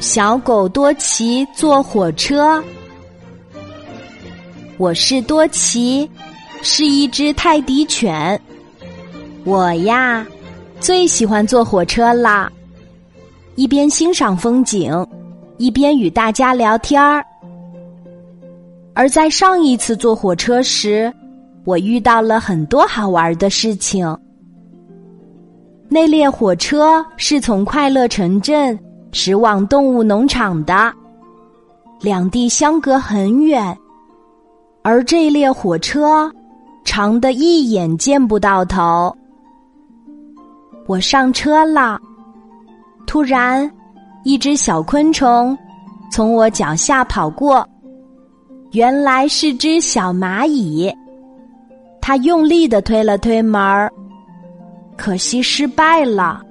小狗多奇坐火车。我是多奇，是一只泰迪犬。我呀，最喜欢坐火车啦，一边欣赏风景，一边与大家聊天儿。而在上一次坐火车时，我遇到了很多好玩的事情。那列火车是从快乐城镇驶往动物农场的，两地相隔很远，而这列火车长得一眼见不到头。我上车了，突然，一只小昆虫从我脚下跑过。原来是只小蚂蚁，它用力的推了推门儿，可惜失败了。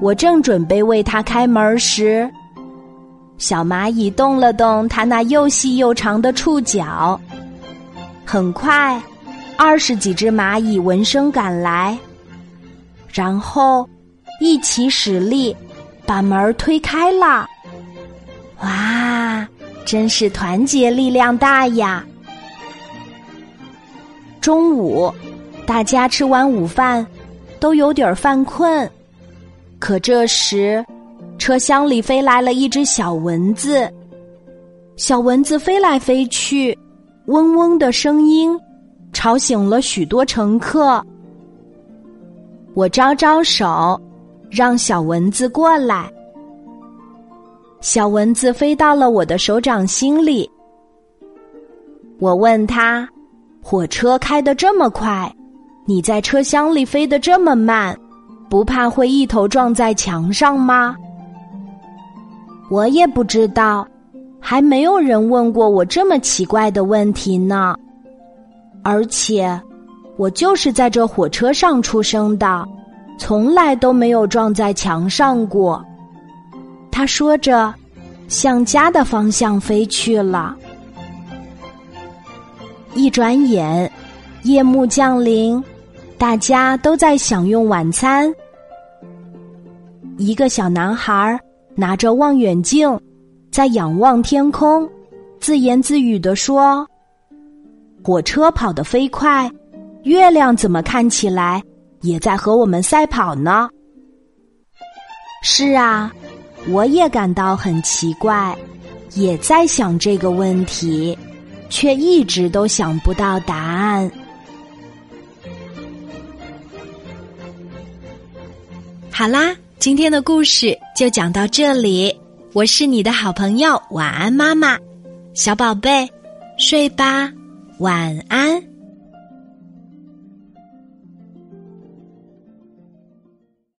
我正准备为它开门时，小蚂蚁动了动它那又细又长的触角。很快，二十几只蚂蚁闻声赶来，然后一起使力把门推开了。哇！真是团结力量大呀！中午，大家吃完午饭，都有点犯困。可这时，车厢里飞来了一只小蚊子。小蚊子飞来飞去，嗡嗡的声音吵醒了许多乘客。我招招手，让小蚊子过来。小蚊子飞到了我的手掌心里。我问他：“火车开得这么快，你在车厢里飞得这么慢，不怕会一头撞在墙上吗？”我也不知道，还没有人问过我这么奇怪的问题呢。而且，我就是在这火车上出生的，从来都没有撞在墙上过。他说着，向家的方向飞去了。一转眼，夜幕降临，大家都在享用晚餐。一个小男孩拿着望远镜，在仰望天空，自言自语地说：“火车跑得飞快，月亮怎么看起来也在和我们赛跑呢？”是啊。我也感到很奇怪，也在想这个问题，却一直都想不到答案。好啦，今天的故事就讲到这里。我是你的好朋友，晚安，妈妈，小宝贝，睡吧，晚安。